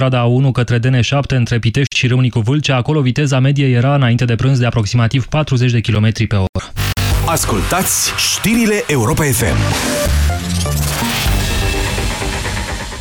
strada 1 către DN7 între Pitești și Râmnicu Vâlcea. Acolo viteza medie era înainte de prânz de aproximativ 40 de km pe oră. Ascultați știrile Europa FM.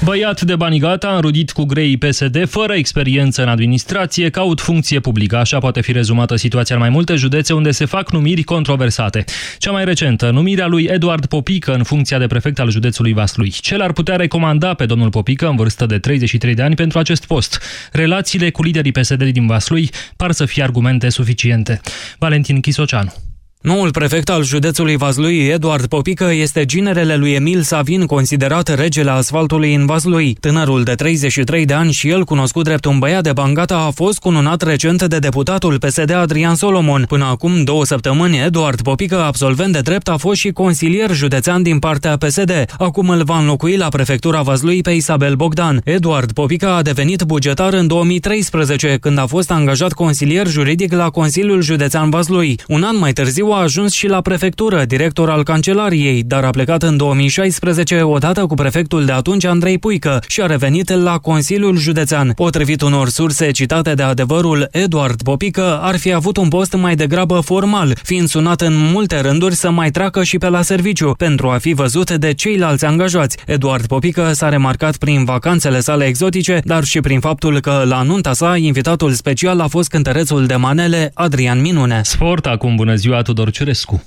Băiat de bani gata, înrudit cu grei PSD, fără experiență în administrație, caut funcție publică. Așa poate fi rezumată situația în mai multe județe unde se fac numiri controversate. Cea mai recentă, numirea lui Eduard Popică în funcția de prefect al județului Vaslui. Ce l-ar putea recomanda pe domnul Popică, în vârstă de 33 de ani, pentru acest post? Relațiile cu liderii PSD din Vaslui par să fie argumente suficiente. Valentin Chisoceanu. Noul prefect al județului Vaslui, Eduard Popică, este ginerele lui Emil Savin, considerat regele asfaltului în Vaslui. Tânărul de 33 de ani și el, cunoscut drept un băiat de bangata, a fost cununat recent de deputatul PSD Adrian Solomon. Până acum două săptămâni, Eduard Popică, absolvent de drept, a fost și consilier județean din partea PSD. Acum îl va înlocui la prefectura Vaslui pe Isabel Bogdan. Eduard Popică a devenit bugetar în 2013, când a fost angajat consilier juridic la Consiliul Județean Vaslui. Un an mai târziu a ajuns și la prefectură, director al cancelariei, dar a plecat în 2016 odată cu prefectul de atunci Andrei Puică și a revenit la Consiliul Județean. Potrivit unor surse citate de adevărul, Eduard Popică ar fi avut un post mai degrabă formal, fiind sunat în multe rânduri să mai treacă și pe la serviciu, pentru a fi văzut de ceilalți angajați. Eduard Popică s-a remarcat prin vacanțele sale exotice, dar și prin faptul că la nunta sa, invitatul special a fost cântărețul de manele Adrian Minune. Sport acum, bună ziua, Tudor Ciurescu.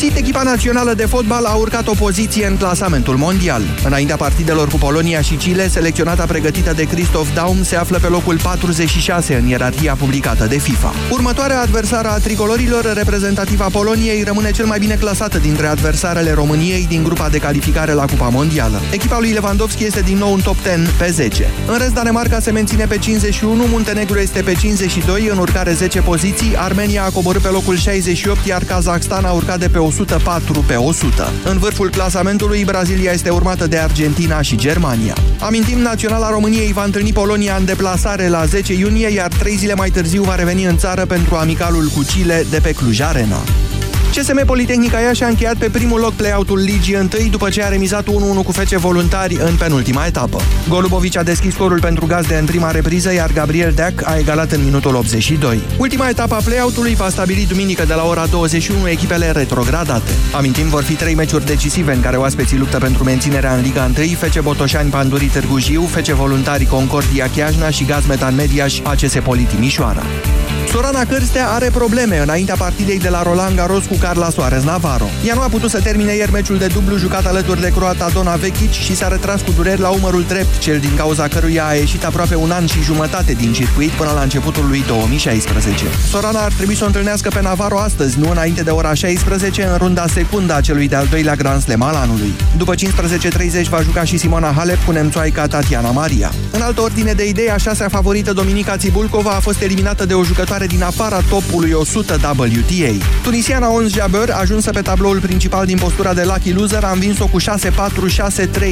Bun găsit, echipa națională de fotbal a urcat o poziție în clasamentul mondial. Înaintea partidelor cu Polonia și Chile, selecționata pregătită de Christoph Daum se află pe locul 46 în ierarhia publicată de FIFA. Următoarea adversară a tricolorilor, reprezentativa Poloniei, rămâne cel mai bine clasată dintre adversarele României din grupa de calificare la Cupa Mondială. Echipa lui Lewandowski este din nou în top 10 pe 10. În rest, Danemarca se menține pe 51, Muntenegru este pe 52, în urcare 10 poziții, Armenia a coborât pe locul 68, iar Kazakhstan a urcat de pe 104 pe 100. În vârful clasamentului, Brazilia este urmată de Argentina și Germania. Amintim, Naționala României va întâlni Polonia în deplasare la 10 iunie, iar trei zile mai târziu va reveni în țară pentru amicalul cu Chile de pe Cluj Arena. CSM Politehnica Iași a încheiat pe primul loc play-out-ul ligii întâi după ce a remizat 1-1 cu Fece Voluntari în penultima etapă. Golubovici a deschis scorul pentru gazde în prima repriză, iar Gabriel Deac a egalat în minutul 82. Ultima etapă a play-out-ului va stabili duminică de la ora 21 echipele retrogradate. Amintim, vor fi trei meciuri decisive în care oaspeții luptă pentru menținerea în Liga 1, Fece Botoșani Panduri Târgu Jiu, Fece Voluntari Concordia Chiajna și Gaz Metan Mediaș ACS Politimișoara. Sorana Cârstea are probleme înaintea partidei de la Roland Garros cu Carla Soares Navarro. Ea nu a putut să termine ieri meciul de dublu jucat alături de croata Dona Vechic și s-a retras cu dureri la umărul drept, cel din cauza căruia a ieșit aproape un an și jumătate din circuit până la începutul lui 2016. Sorana ar trebui să o întâlnească pe Navarro astăzi, nu înainte de ora 16, în runda secundă a celui de-al doilea Grand Slam al anului. După 15.30 va juca și Simona Halep cu nemțoaica Tatiana Maria. În altă ordine de idei, a șasea favorită Dominica Țibulcova a fost eliminată de o jucătoare din afara topului 100 WTA. Tunisiana Ons Jabeur, ajunsă pe tabloul principal din postura de lucky loser, a învins-o cu 6-4-6-3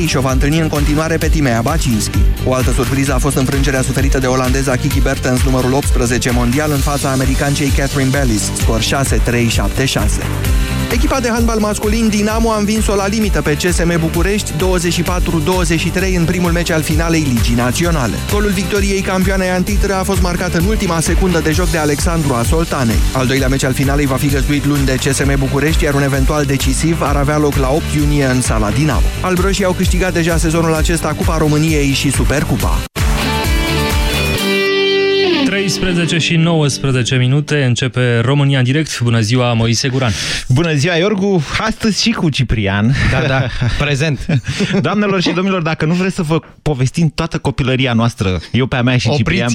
și o va întâlni în continuare pe Timea Bacinski. O altă surpriză a fost înfrângerea suferită de olandeza Kiki Bertens, numărul 18 mondial, în fața americancei Catherine Bellis, scor 6-3-7-6. Echipa de handbal masculin Dinamo a învins-o la limită pe CSM București 24-23 în primul meci al finalei Ligii Naționale. Golul victoriei campioanei antitră a fost marcat în ultima secundă de joc de Alexandru Asoltanei. Al doilea meci al finalei va fi găzduit luni de CSM București, iar un eventual decisiv ar avea loc la 8 iunie în sala Dinamo. Albroșii au câștigat deja sezonul acesta Cupa României și Supercupa. 13 și 19 minute începe România în direct. Bună ziua, Moise Guran. Bună ziua, Iorgu. Astăzi și cu Ciprian. Da, da, prezent. Doamnelor și domnilor, dacă nu vreți să vă povestim toată copilăria noastră, eu pe a mea și Ciprian,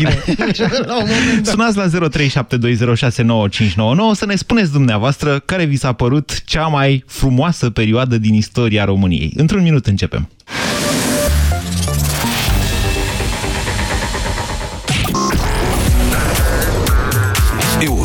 sunați la 0372069599 să ne spuneți dumneavoastră care vi s-a părut cea mai frumoasă perioadă din istoria României. Într-un minut începem.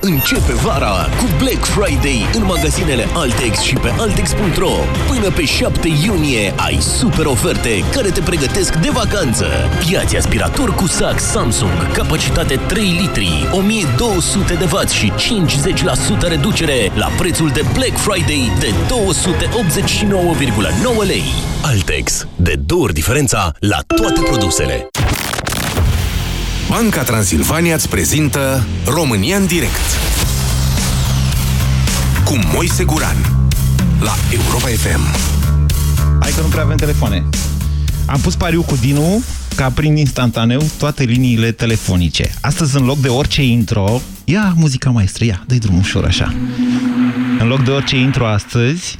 Începe vara cu Black Friday în magazinele Altex și pe Altex.ro. Până pe 7 iunie ai super oferte care te pregătesc de vacanță. Iați aspirator cu sac Samsung, capacitate 3 litri, 1200 de W și 50% reducere la prețul de Black Friday de 289,9 lei. Altex. De două ori diferența la toate produsele. Banca Transilvania îți prezintă România în direct cu Moise Guran la Europa FM. Hai că nu prea avem telefoane. Am pus pariu cu Dinu ca prin instantaneu toate liniile telefonice. Astăzi, în loc de orice intro, ia muzica maestră, ia, dă-i drumul ușor așa. În loc de orice intro astăzi,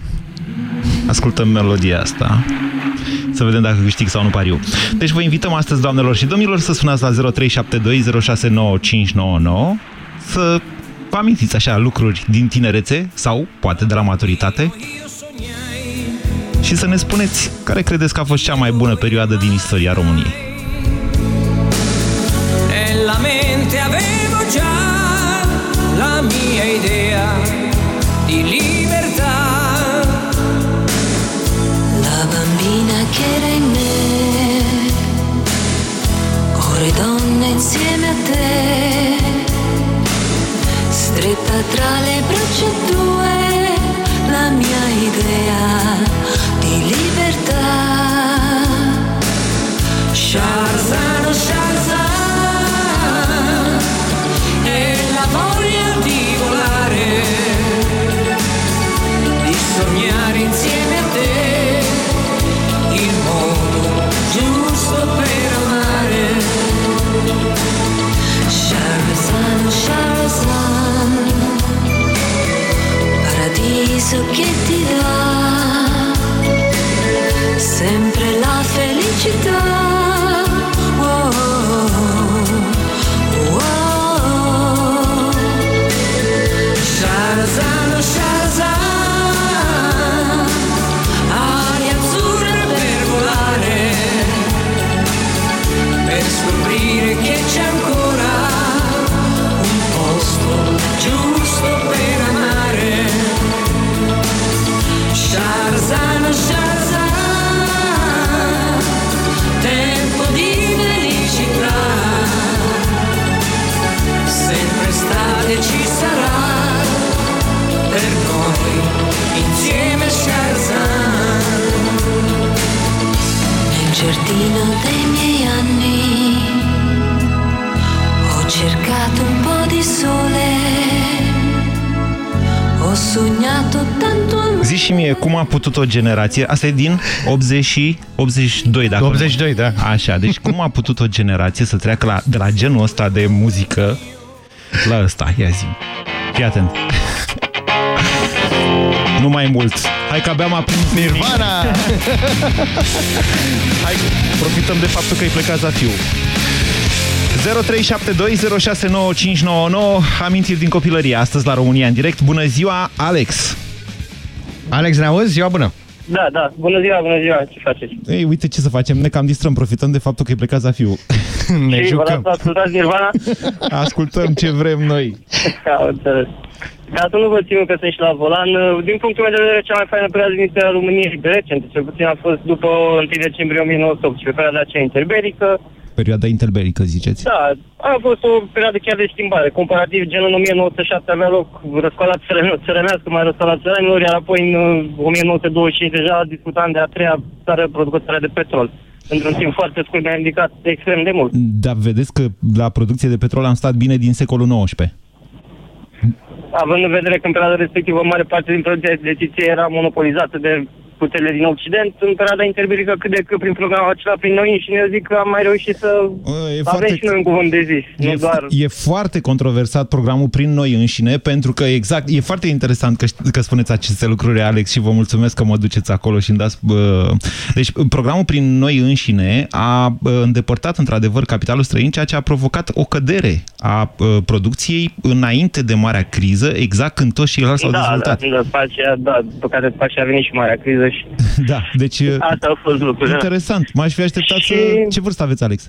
ascultăm melodia asta să vedem dacă câștig sau nu pariu. Deci vă invităm astăzi, doamnelor și domnilor, să sunați la 0372069599 să vă amintiți așa lucruri din tinerețe sau poate de la maturitate și să ne spuneți care credeți că a fost cea mai bună perioadă din istoria României. Nella mente avevo già la mia idea insieme a te, stretta tra le braccia tue, la mia idea tanto amore. Zi și mie, cum a putut o generație, asta e din 80 și 82, dacă 82, da. Așa, deci cum a putut o generație să treacă la, de la genul ăsta de muzică la ăsta? Ia zi. Fii atent. Nu mai mult. Hai că abia m-a prins Nirvana! Hai, profităm de faptul că ai plecat la fiu. 0372069599 Amintiri din copilărie, astăzi la România în direct. Bună ziua, Alex! Alex, ne auzi? Ziua bună! Da, da. Bună ziua, bună ziua. Ce faceți? Ei, uite ce să facem, ne cam distrăm, profităm de faptul că ai plecat la fiu. ne și vă las să ascultați Nirvana? Ascultăm ce vrem noi. Am înțeles. Ca să nu vă țin că sunt și la volan, din punctul meu de vedere, cea mai faină perioadă din istoria României de recent, cel puțin a fost după 1 decembrie 1918, perioada aceea interbelică. Perioada interbelică, ziceți? Da, a fost o perioadă chiar de schimbare. Comparativ, gen în 1907 avea loc răscoala țărănească, mai răscoala țăranilor, iar apoi în 1925 deja discutam de a treia țară producătoare de petrol. Într-un timp foarte scurt ne-am indicat extrem de mult. Dar vedeți că la producție de petrol am stat bine din secolul XIX. Având în vedere că în perioada respectivă mare parte din producția de țiței era monopolizată de puterile din Occident, în perioada interbelică cât de cât prin programul acela, prin noi înșine, eu zic că am mai reușit să e avem foarte- și noi un cuvânt de zis, E, nu doar... e foarte controversat programul prin noi înșine, pentru că exact, e foarte interesant că, ști- că spuneți aceste lucruri, Alex, și vă mulțumesc că mă duceți acolo și îmi dați... Bă... Deci, programul prin noi înșine a bă, îndepărtat, într-adevăr, capitalul străin, ceea ce a provocat o cădere a bă, producției înainte de marea criză, exact când toți ceilalți s-au da, dezvoltat. da, după aceea, da, după care după aceea a venit și marea criză și Da, deci... asta au fost lucrurile. Interesant. M-aș fi așteptat să... Ce vârstă aveți, Alex?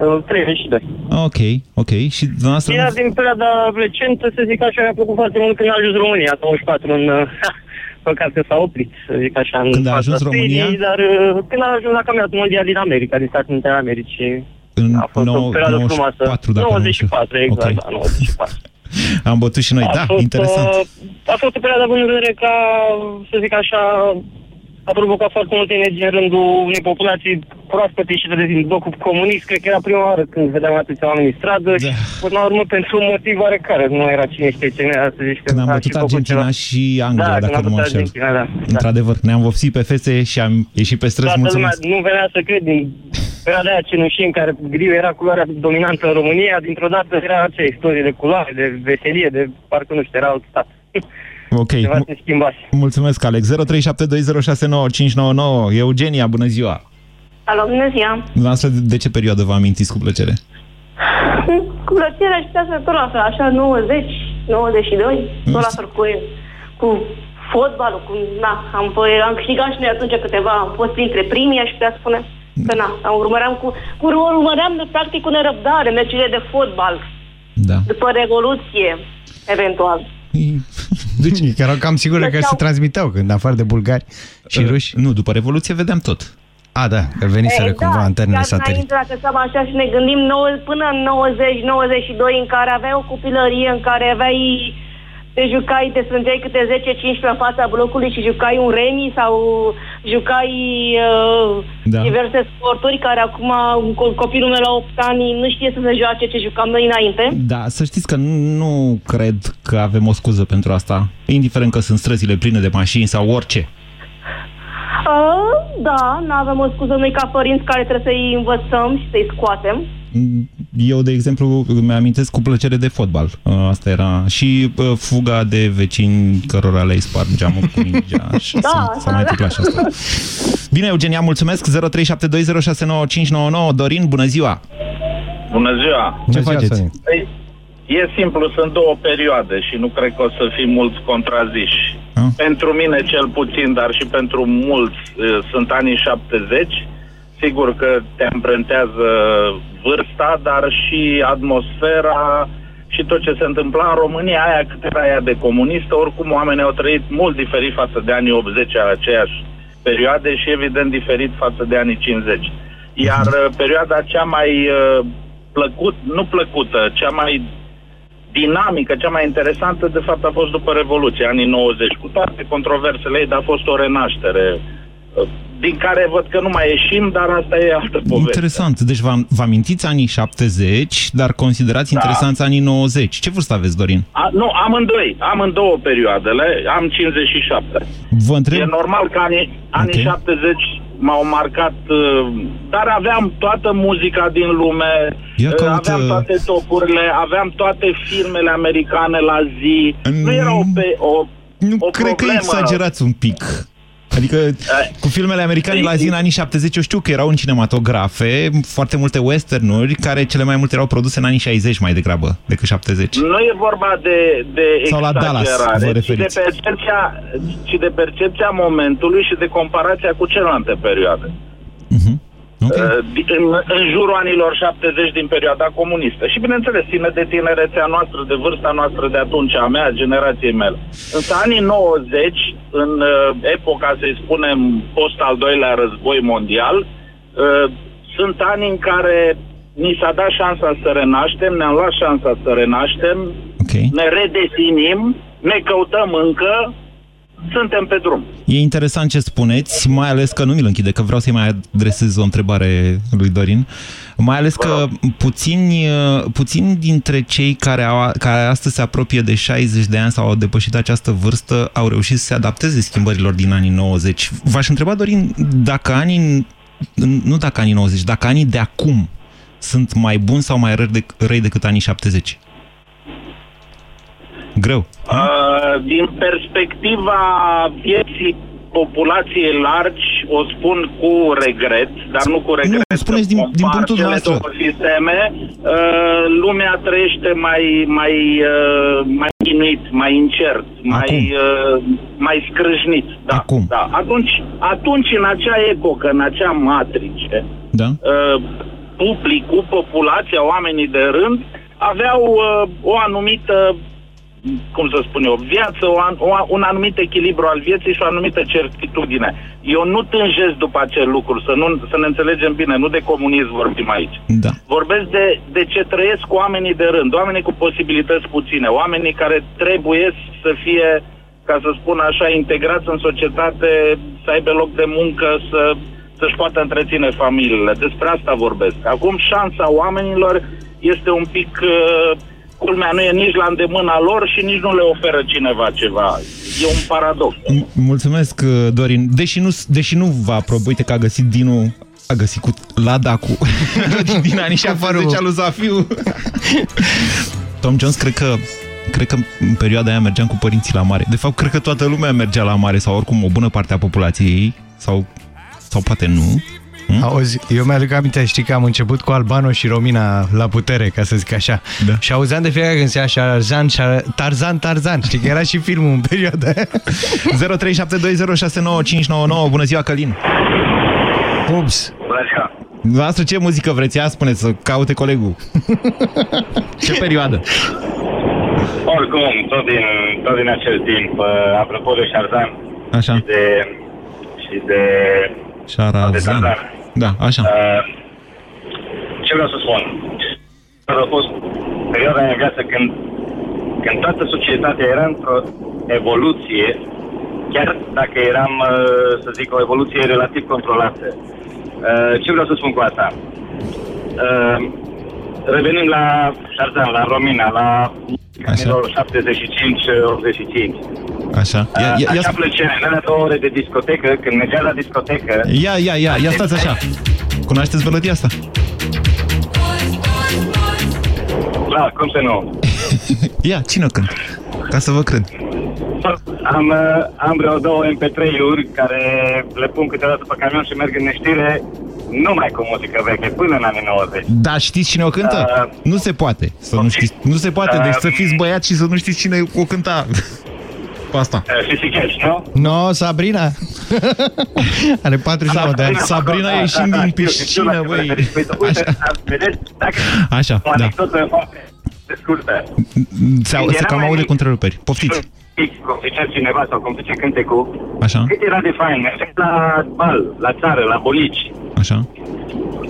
Uh, 32. Ok, ok. Și dumneavoastră... Era din perioada recentă, să zic așa, mi-a plăcut foarte mult când a ajuns România, 24 în... uh, Păcat că s-a oprit, să zic așa, în Când a fața ajuns România? serii, Dar uh, când a ajuns la campionatul mondial din America, din Statele Unite ale Americii, În a fost o nou- perioadă 94, frumoasă. dacă nu 94, știu. exact, Ok. da, 94. Am bătut și noi. A Da, fost, interesant. uh, A fost o perioadă având în vedere ca, să zic așa, a provocat foarte multă energie în rândul unei populații proaspăt ieșite de din blocul comunist. Cred că era prima oară când vedeam atâția oameni în stradă Da. și, până la urmă, pentru un motiv oarecare. Nu era cine știe ce era să zici că... Când am a bătut și făcut Argentina ceva. și Anglia, Da, când dacă am nu mă bătut înșel. Argentina, da. Într-adevăr, ne-am vopsit pe fețe și am ieșit pe străzi. Toată lumea Mulțumesc. nu venea să cred din perioada aia cenușie în care griu era culoarea dominantă în România, dintr-o dată era acea istorie de culoare, de veselie, de parcă nu știu, era alt stat. Ok. Ceva se schimbase. Mulțumesc, Alex. 0372069599. Eugenia, bună ziua. Alo, bună ziua! Dumneavoastră, de ce perioadă vă amintiți cu plăcere? Cu plăcere aș putea să tot la fel, așa 90, 92, tot la fel cu, cu fotbalul, cu, na, am, păi, am câștigat și noi atunci câteva, am fost printre primii, aș putea spune. Că na, am urmăream cu, cu urmăream de, practic cu nerăbdare meciurile de fotbal, Da. după Revoluție, eventual. Deci, că erau cam sigure că se transmiteau, când afară de bulgari și ruși. Nu, după Revoluție vedeam tot. A, da, că veniseră Exact, cumva antennele chiar satelit. înainte, dacă stăm așa și ne gândim, nouă, până în 90-92, în care aveai o copilărie, în care aveai te jucai, te strângeai câte 10-15 în fața blocului și jucai un remi sau jucai uh, Da. diverse sporturi care acum un co- copilul meu la 8 ani nu știe să se joace ce jucam noi înainte. Da, să știți că nu cred că avem o scuză pentru asta, indiferent că sunt străzile pline de mașini sau orice. Uh, da, nu avem o scuză noi ca părinți care trebuie să-i învățăm și să-i scoatem. Eu, de exemplu, îmi amintesc cu plăcere de fotbal. Uh, Asta era. Și uh, fuga de vecini cărora le-ai spart geamul cu mingea. Și Da, s-a- S-a da, mai da. întâmplat și asta. Bine, Eugenia, mulțumesc. 0372069599. Dorin, bună ziua! Bună ziua! Ce faceți? Păi, e simplu, sunt două perioade și nu cred că o să fie mulți contraziși. Pentru mine cel puțin, dar și pentru mulți, eh, sunt anii 70. Sigur că te amprentează vârsta, dar și atmosfera și tot ce se întâmpla în România, aia cât era aia de comunistă, oricum oamenii au trăit mult diferit față de anii 80, aceeași perioade și evident diferit față de anii 50. Iar uh, perioada cea mai uh, plăcut, nu plăcută, cea mai dinamică, cea mai interesantă, de fapt, a fost după Revoluție, anii 90, cu toate controversele ei, dar a fost o renaștere, uh, din care văd că nu mai ieșim, dar asta e altă poveste. Interesant. Deci vă, vă amintiți anii 70, dar considerați Da. interesanți anii 90. Ce vârstă aveți, Dorin? A, nu, amândoi, amândouă perioadele, am 57. Vă întreb... E normal că anii, anii Ok. 70 m-au marcat, uh, dar aveam toată muzica din lume, Ia uh, caută- aveam toate topurile, aveam toate filmele americane la zi. Nu era o, pe, o, Nu, o cred că problemă. exagerați un pic. Adică cu filmele americane la zi în anii 70 eu știu că erau în cinematografe foarte multe westernuri care cele mai multe erau produse în anii 60 mai degrabă decât 70. Nu e vorba de, de Sau la Dallas, exagerare, vă ci de, referiți. percepția, ci de percepția momentului și de comparația cu celelalte perioade. Okay. În, în jurul anilor 70 din perioada comunistă. Și bineînțeles, ține de tinerețea noastră, de vârsta noastră de atunci, a mea, a generației mele. Însă anii 90, în uh, epoca, să-i spunem, post al doilea război mondial, uh, sunt ani în care ni s-a dat șansa să renaștem, ne-am luat șansa să renaștem, okay. ne redefinim, ne căutăm încă, suntem pe drum. E interesant ce spuneți, mai ales că nu mi-l închide, că vreau să-i mai adresez o întrebare lui Dorin, mai ales că puțini, puțini dintre cei care, au, care astăzi se apropie de 60 de ani sau au depășit această vârstă au reușit să se adapteze schimbărilor din anii 90. V-aș întreba, Dorin, dacă anii, nu dacă anii 90, dacă anii de acum sunt mai buni sau mai răi, de, răi decât anii 70? Greu. Uh, din perspectiva vieții populației largi, o spun cu regret, dar nu cu regret. Nu, spuneți din, din punctul cele nostru. două sisteme, uh, lumea trăiește mai, mai, uh, mai chinuit, mai incert, mai, uh, mai scrâșnit. Da, Acum. Da. Atunci, atunci, în acea epocă, în acea matrice, Da? uh, publicul, populația, oamenii de rând, aveau uh, o anumită cum să spun eu, viață, o, an- o, un anumit echilibru al vieții și o anumită certitudine. Eu nu tânjesc după acel lucru, să, nu, să ne înțelegem bine, nu de comunism vorbim aici. Da. Vorbesc de, de ce trăiesc oamenii de rând, oamenii cu posibilități puține, oamenii care trebuie să fie, ca să spun așa, integrați în societate, să aibă loc de muncă, să, să-și poată întreține familiile. Despre asta vorbesc. Acum șansa oamenilor este un pic... Uh, culmea nu e nici la îndemâna lor și nici nu le oferă cineva ceva. E un paradox. M- Mulțumesc, uh, Dorin. Deși nu, deși nu vă aprobă, uite că a găsit Dinu, a găsit cu Lada cu din, din anii 70 al lui Zafiu. Tom Jones, cred că cred că în perioada aia mergeam cu părinții la mare. De fapt, cred că toată lumea mergea la mare sau oricum o bună parte a populației ei sau, sau poate nu. Hmm? Auzi, eu mi-aduc aminte, știi că am început cu Albano și Romina la putere, ca să zic așa. Da. Și auzeam de fiecare când se ia Tarzan, Tarzan, Tarzan. Știi că era și filmul în perioada aia. 0372069599. Bună ziua, Călin! Ups! Bună ziua! Dumneavoastră ce muzică vreți? Ia spuneți să caute colegul. ce perioadă? Oricum, tot din, tot din acel timp, uh, apropo de Șarzan Așa. și de, și de, de Șarazan. Tarzan, Da, așa. uh, ce vreau să spun? A fost perioada în viață când, când toată societatea era într-o evoluție, chiar dacă eram, uh, să zic, o evoluție relativ controlată. Uh, Ce vreau să spun cu asta? Uh, Revenim la Șarzan, la Romina, la anilor 75-85. Așa. Ia, ia, ia, Așa plăcere, în alea două ore de discotecă, când mergea la discotecă... ia, ia, ia, ia stați așa. Cunoașteți melodia asta? Da, cum să nu? Ia, cine o cânt? Ca să vă cred. Am, uh, am vreo două MP3-uri care le pun câteodată pe camion și merg în neștire numai cu muzică veche, până în anii 90. Da, știți cine o cântă? Uh, nu se poate. Să nu, știți, nu se poate, Uh, deci să fiți băiat și să nu știți cine o cânta. Pe asta. Fisicheș, nu? No, Sabrina. Are 49 de ani. Sabrina ieșind din piscină, băi. Uite, vedeți, dacă Așa, o da. anecdotă foarte scurtă. Se, Când se eram cam mai aude mic, cu întreruperi. Poftiți. Cum zicea cineva sau cum zice cântecul, Așa, cât era de fain, mergeai la bal, la țară, la bolici, așa.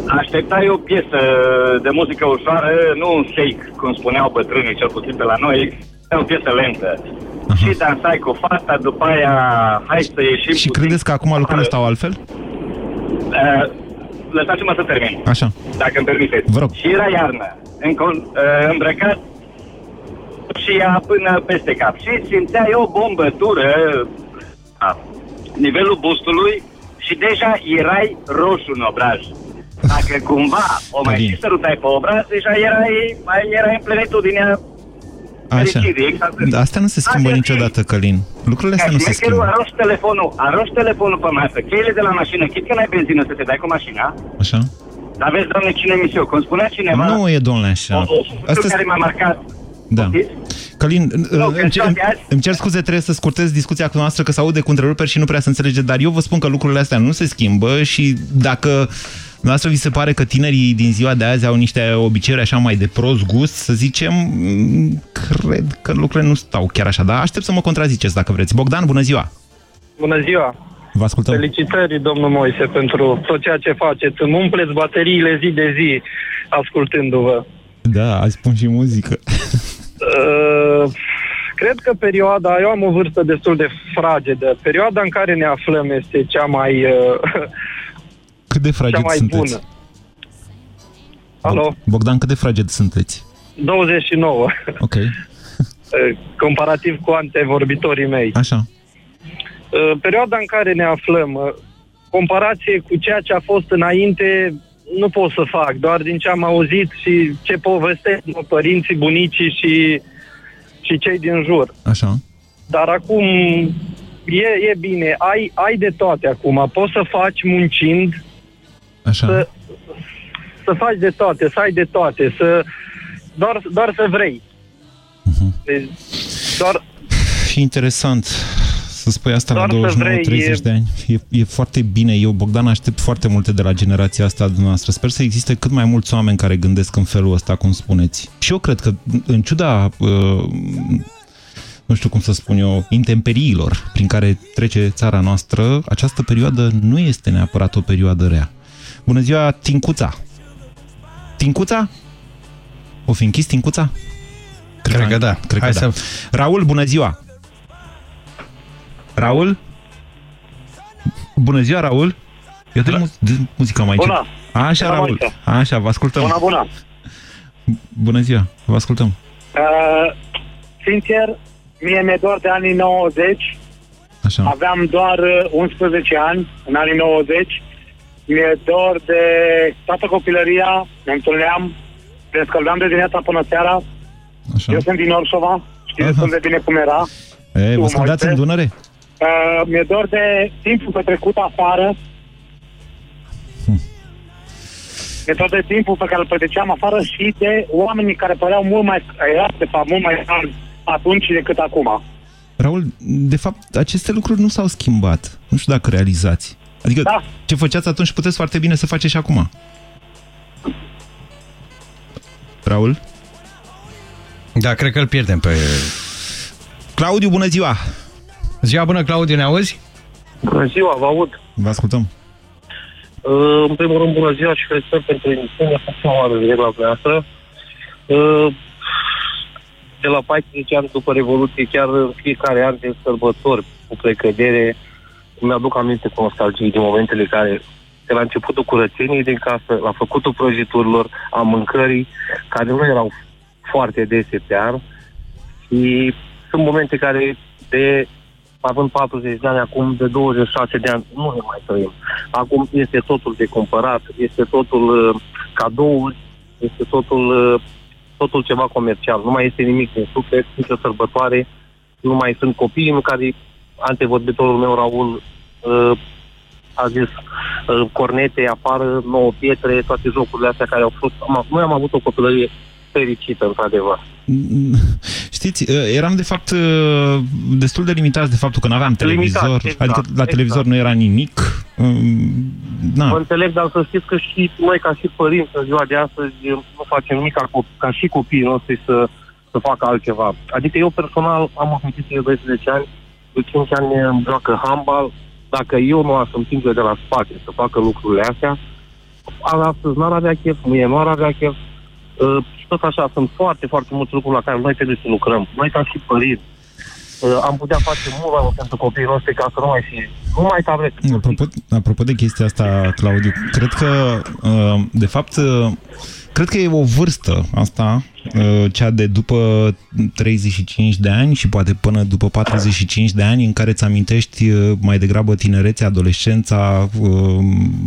Așteptai o piesă de muzică ușoară, nu un shake, cum spuneau bătrânii, cel puțin pe la noi, o piesă lentă. Aha. Și dansai cu fata, după aia, hai să ieșim Și puțin. credeți că acum lucrurile stau altfel? Uh, lăsați-mă să termin, Așa. dacă îmi permiteți. Vă rog. Și era iarnă, încon, uh, îmbrăcat și ea până peste cap. Și simțeai o bombătură a nivelul bustului și deja erai roșu în obraj. Dacă cumva o mai și sărutai pe obraz, deja erai, mai erai în plenitudinea Așa. fericirii, exact. Da, Asta nu se schimbă Așa niciodată, Călin. Lucrurile astea nu se Șmecherul, schimbă. aroși telefonul, aroși telefonul pe masă, cheile de la mașină, chit că n-ai benzină să te dai cu mașina, Așa? dar vezi, doamne, cine emisiune, cum spunea cineva, Nu e, domnule, așa. Asta Asta care m-a marcat. Da. Călin, Nu, îmi, că cer, toate azi- îmi cer scuze, trebuie să scurtez discuția cu noastră, că se aude cu întreruperi și nu prea se înțelege, dar eu vă spun că lucrurile astea nu se schimbă și dacă Noastră vi se pare că tinerii din ziua de azi au niște obiceiuri așa mai de prost gust, să zicem, mm, cred că lucrurile nu stau chiar așa, dar aștept să mă contraziceți dacă vreți. Bogdan, bună ziua! Bună ziua! Vă ascultăm. Felicitări, domnul Moise, pentru tot ceea ce faceți. Îmi umpleți bateriile zi de zi ascultându-vă. Da, azi spun și muzică. Uh, cred că perioada, eu am o vârstă destul de fragedă, perioada în care ne aflăm este cea mai, uh, Cât de cea fraged mai sunteți? bună. Alo? Bogdan, cât de fraged sunteți? 29, Ok. uh, comparativ cu antevorbitorii mei. Așa. Uh, Perioada în care ne aflăm, uh, comparație cu ceea ce a fost înainte, nu pot să fac, doar din ce am auzit și ce povestesc mă, părinții, bunicii și, și cei din jur. Așa. Dar acum e, e bine, ai, ai de toate acum, poți să faci muncind, Așa. Să, să faci de toate, să ai de toate, să doar, doar să vrei. Mhm. Deci, doar, Și interesant să spui asta Doar la să 29-30 vrei, de ani. E, e foarte bine. Eu, Bogdan, aștept foarte multe de la generația asta a dumneavoastră. Sper să existe cât mai mulți oameni care gândesc în felul ăsta, cum spuneți. Și eu cred că, în ciuda, uh, nu știu cum să spun eu, intemperiilor prin care trece țara noastră, această perioadă nu este neapărat o perioadă rea. Bună ziua, Tincuța! Tincuța? O fi închis Tincuța? Cred că da. Cred Hai că da. să- Raul, bună ziua! Raul? Bună ziua, Raul! Eu dă mu- dă muzica mai Bună! încet. Așa, Bună, Raul. Moise. Așa, vă ascultăm. Bună, bună! Bună ziua, vă ascultăm. Uh, sincer, mie mi-e dor de anii 90. Așa. Aveam doar uh, 11 ani în anii 90. Mi-e dor de toată copilăria, ne întâlneam, ne scăldam de dimineața până seara. Așa. Eu sunt din Orșova, știți destul de bine cum era. E, Tu, vă scăldați Moise? în Dunăre? Uh, mi-e dor de timpul petrecut afară. Mi-e dor de timpul pe care îl petreceam afară și de oamenii care păreau mult mai, era, de fapt, mult mai calmi atunci decât acum. Raul, de fapt, aceste lucruri nu s-au schimbat. Nu știu dacă realizați. Adică, Da. ce făceați atunci puteți foarte bine să faceți și acum. Raul? Da, cred că îl pierdem pe... Claudiu, bună ziua! Ziua bună, Claudiu, ne auzi? Bună ziua, vă aud. Vă ascultăm. Uh, în primul rând, bună ziua și felicitări pentru emisiune. A fost prima oară de la dumneavoastră. Uh, de la 14 ani după Revoluție, chiar în fiecare an de sărbători, cu precădere, îmi aduc aminte cu nostalgie de momentele care de la începutul curățeniei din casă, la făcutul prăjiturilor, a mâncării, care nu erau foarte dese pe an. Și sunt momente care de având 40 de ani, acum de 26 de ani, nu ne mai trăim. Acum este totul de cumpărat, este totul uh, cadouri, este totul, uh, totul ceva comercial. Nu mai este nimic din suflet, nicio sărbătoare, nu mai sunt copiii în care antevorbitorul meu, Raul, uh, a zis uh, cornete afară, nouă pietre, toate jocurile astea care au fost. Am, noi am avut o copilărie fericită, într-adevăr. Știți, uh, eram de fapt uh, destul de limitați de faptul că nu aveam Limitați, televizor, exact, adică la exact. televizor nu era nimic. Um, Mă Na, înțeleg, dar să știți că și noi, ca și părinți, în ziua de astăzi, nu facem nimic ca, co- ca și copiii noștri să, să facă altceva. Adică eu personal am o fetiță de 10 ani, de 5 ani îmi joacă handbal. Dacă eu nu aș împinge de la spate să facă lucrurile astea, astăzi n-ar avea chef, mâine nu ar avea chef. Uh, și tot așa, sunt foarte, foarte multe lucruri la care noi trebuie să lucrăm. Noi, ca și părinți, uh, am putea face mult mai mult pentru copiii noștri ca să nu mai fie, nu mai tablet. apropo, apropo de chestia asta, Claudiu, cred că, uh, de fapt, uh, cred că e o vârstă asta, uh, cea de după 35 de ani și poate până după 45 de ani, în care îți amintești uh, mai degrabă tinerețea, adolescența, uh,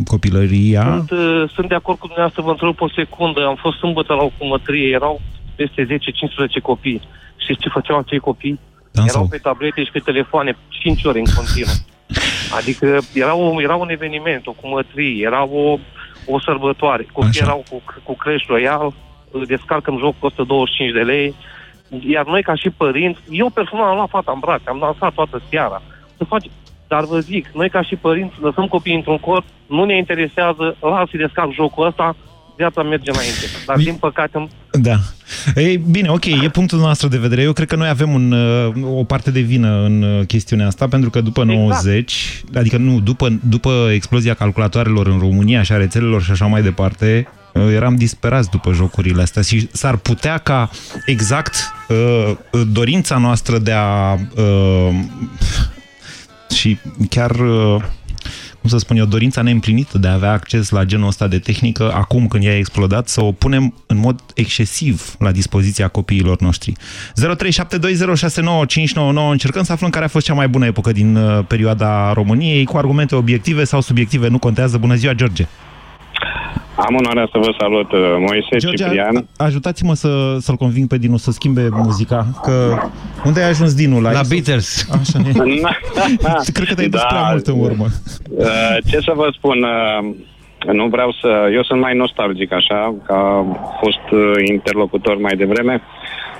copilăria. Sunt, uh, sunt de acord cu dumneavoastră, vă întrerup o secundă. Am fost sâmbătă la o cumătrie, erau peste 10-15 copii. Și ce făceau acei copii? Dansau. Erau pe tablete și pe telefoane 5 ore în continuu. Adică era, o, era un eveniment, o cumătrie, era o, o sărbătoare. Copiii Așa. erau cu, cu Clash Royale, descarcăm joc costă 25 de lei. Iar noi, ca și părinți, eu personal am luat fata în brațe, am dansat toată seara. Să faci... Dar vă zic, noi ca și părinți lăsăm copiii într-un cor, nu ne interesează, lasă-i descarc jocul ăsta, viața merge înainte. Dar, din păcate, Da. Ei, bine, ok, e punctul nostru de vedere. Eu cred că noi avem un, uh, o parte de vină în uh, chestiunea asta, pentru că după Exact. 90, adică nu, după, după explozia calculatoarelor în România și a rețelelor și așa mai departe, eram disperați după jocurile astea și s-ar putea ca exact uh, dorința noastră de a uh, și chiar uh, cum să spun eu, dorința neîmplinită de a avea acces la genul ăsta de tehnică, acum când ea a explodat, să o punem în mod excesiv la dispoziția copiilor noștri. 0372069599 încercăm să aflăm care a fost cea mai bună epocă din uh, perioada României, cu argumente obiective sau subiective, nu contează. Bună ziua, George! Am onoarea să vă salut, uh, Moise George, Ciprian. ajutați-mă să, să-l conving pe Dinu să schimbe muzica, că unde ai ajuns Dinu? La, La Beatles. Așa, ne... Cred că te-ai dus Da. prea mult în urmă. Uh, Ce să vă spun, uh, nu vreau să... Eu sunt mai nostalgic, așa, că am fost uh, interlocutor mai devreme.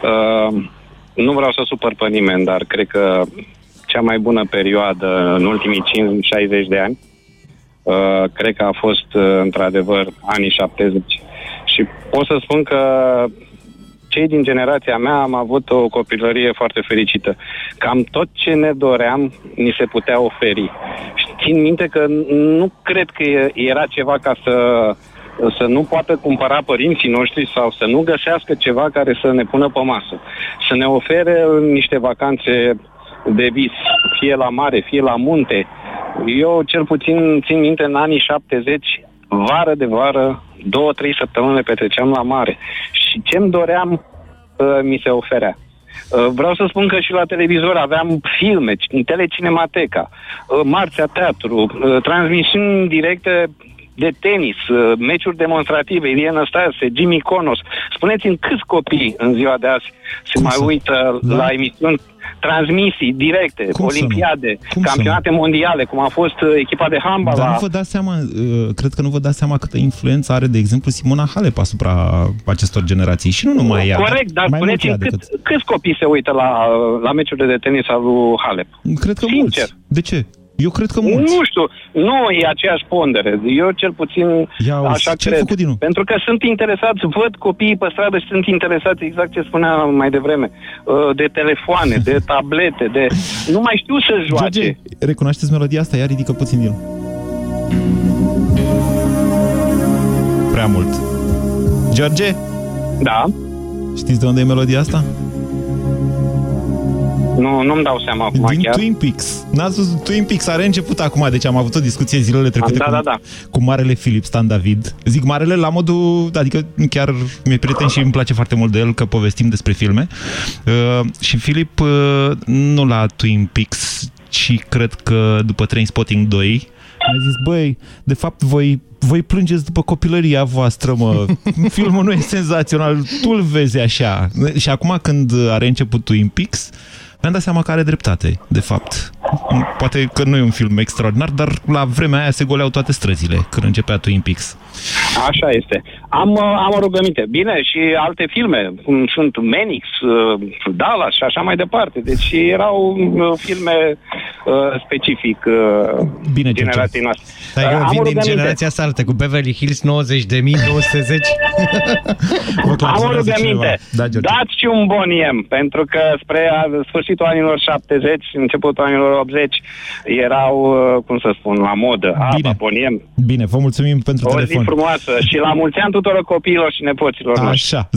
Uh, Nu vreau să supăr pe nimeni, dar cred că cea mai bună perioadă în ultimii 5-60 de ani Uh, cred că a fost uh, într-adevăr anii 70 și pot să spun că cei din generația mea am avut o copilărie foarte fericită. Cam tot ce ne doream ni se putea oferi. Și țin minte că nu cred că e- era ceva ca să să nu poată cumpăra părinții noștri sau să nu găsească ceva care să ne pună pe masă. Să ne ofere niște vacanțe de vis, fie la mare, fie la munte. Eu cel puțin țin minte în anii 70, vară de vară, două, trei săptămâni le petreceam la mare. Și ce-mi doream, uh, mi se oferea. Uh, Vreau să spun că și la televizor aveam filme, în telecinemateca, uh, Marțea Teatru, uh, transmisiuni directe de tenis, uh, meciuri demonstrative, Ilie Năstase, Jimmy Conos. Spuneți-mi câți copii în ziua de azi se mai uită la emisiuni transmisii directe, Cum să nu? olimpiade, Cum să campionate mondiale, cum a fost uh, echipa de handbal. Dar la- nu vă dați seama, uh, cred că nu vă dați seama câtă influență are, de exemplu, Simona Halep asupra acestor generații. Și nu numai ea. Corect, dar mai mult spuneți-mi ea cât, decât... câți copii se uită la, la meciurile de tenis al lui Halep? Cred că Sincer. mulți. De ce? Eu cred că mulți. Nu știu, nu e aceeași pondere. Eu cel puțin Ia uzi, așa ce ai cred. făcut, Dinu? Pentru că sunt interesați, văd copiii pe stradă și sunt interesați exact ce spuneam mai devreme. uh, De telefoane, de tablete, de... Nu mai știu să joace. George, recunoașteți melodia asta? Ia ridică puțin din. Prea mult. George? Da. Știți de unde e melodia asta? Nu, nu-mi dau seama acum Din chiar. Twin Peaks. N-ați văzut Twin Peaks? Are început acum, deci am avut o discuție zilele trecute Da, cu, da, da. cu Marele Philip Stan David. Zic Marele la modul, adică chiar mi-e prieten și îmi place foarte mult de el că povestim despre filme. Uh, și Philip, uh, nu la Twin Peaks, ci cred că după Trainspotting 2, a zis, băi, de fapt voi voi plângeți după copilăria voastră, mă. Filmul nu e senzațional, tu-l vezi așa. Și acum când are început Twin Peaks, mi-am dat seama că are dreptate, de fapt. Poate că nu e un film extraordinar, dar la vremea aia se goleau toate străzile când începea Twin Peaks. Așa este. Am, uh, am o rugăminte. Bine, și alte filme, cum sunt Menix, uh, Dallas și așa mai departe. Deci erau uh, filme uh, specific uh, Bine, generației noastre. Dar Uh, eu am vin o din rugăminte. generația asta altă, cu Beverly Hills 90.210. Am o rugăminte. Da, George. Dați și un boniem, pentru că spre a- sfârșitul anilor 70, începutul anilor 80, erau, uh, cum să spun, la modă. Apa, boniem. Bine, vă mulțumim pentru O zi telefon. frumoasă și la mulți ani tuturor copiilor și nepoților noștri. Așa,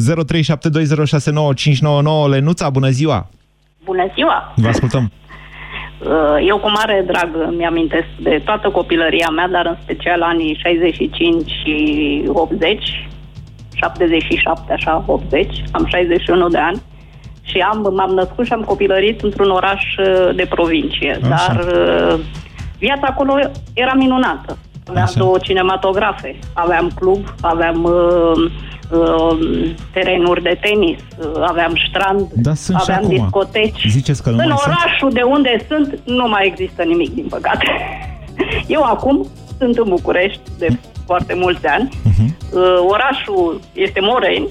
0372069599 Lenuța, bună ziua! Bună ziua! Vă ascultăm. Uh, Eu cu mare drag mi-amintesc de toată copilăria mea, dar în special anii 65 și 80, 77, așa, 80, am 61 de ani și am, m-am născut și am copilărit într-un oraș uh, de provincie, Așa. dar uh, viața acolo era minunată. Aveam Așa. două cinematografe, aveam club, aveam uh, uh, terenuri de tenis, uh, aveam strand, Da, sunt și aveam acum. discoteci. Ziceți că nu În mai sunt? orașul de unde sunt, nu mai există nimic, din păcate. Eu acum sunt în București de foarte mulți ani. Mhm. Uh, orașul este Moreni,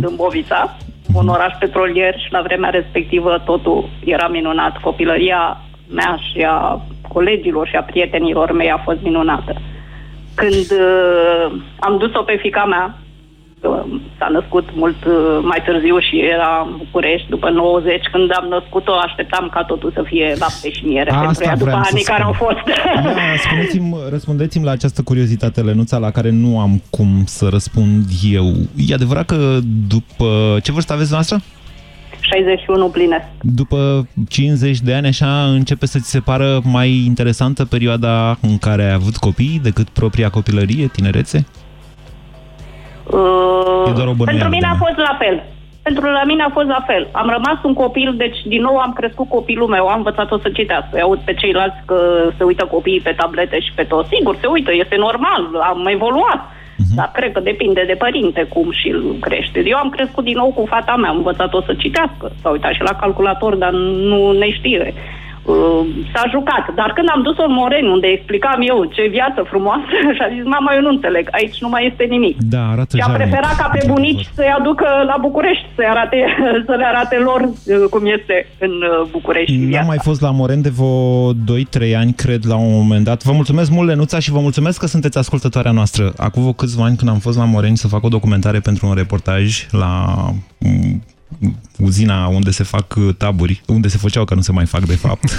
Dâmbovița, un oraș petrolier și la vremea respectivă totul era minunat. Copilăria mea și a colegilor și a prietenilor mei a fost minunată. Când uh, am dus-o pe fica mea uh, s-a născut mult uh, mai târziu și era în București după 90. Când am născut-o, așteptam ca totul să fie lapte și miere Asta pentru ea după vreau să anii care spun. au fost. Da, spuneți-mi, răspundeți-mi la această curiozitate, Lenuța, la care nu am cum să răspund eu. E adevărat că după... Ce vârstă aveți noastră? 61 plinesc. După 50 de ani, așa, începe să ți se pară mai interesantă perioada în care ai avut copii decât propria copilărie, tinerețe? Uh, E doar o bănuială pentru mine de-a a mea. fost la fel. Pentru la mine a fost la fel. Am rămas un copil, deci din nou am crescut copilul meu, am învățat-o să citească. Îi aud pe ceilalți că se uită copiii pe tablete și pe tot. Sigur, se uită, este normal, am evoluat. Mhm. Dar cred că depinde de părinte cum și îl crește. Eu am crescut din nou cu fata mea, am învățat-o să citească. S-a uitat și la calculator, dar nu ne știe. Uh, s-a jucat. Dar când am dus-o în Moreni, unde explicam eu ce viață frumoasă, și a zis, mama, eu nu înțeleg, aici nu mai este nimic. Da, arată Și am jalnic. preferat ca pe bunici să-i aducă la București, să, arate, să le arate lor uh, cum este în uh, București N-am viața. mai fost la Moren de vreo 2-3 ani, cred, la un moment dat. Vă mulțumesc mult, Lenuța, și vă mulțumesc că sunteți ascultătoarea noastră. Acum vreo câțiva ani, când am fost la Moreni să fac o documentare pentru un reportaj la mm, uzina unde se fac uh, taburi, unde se făceau, că nu se mai fac, de fapt.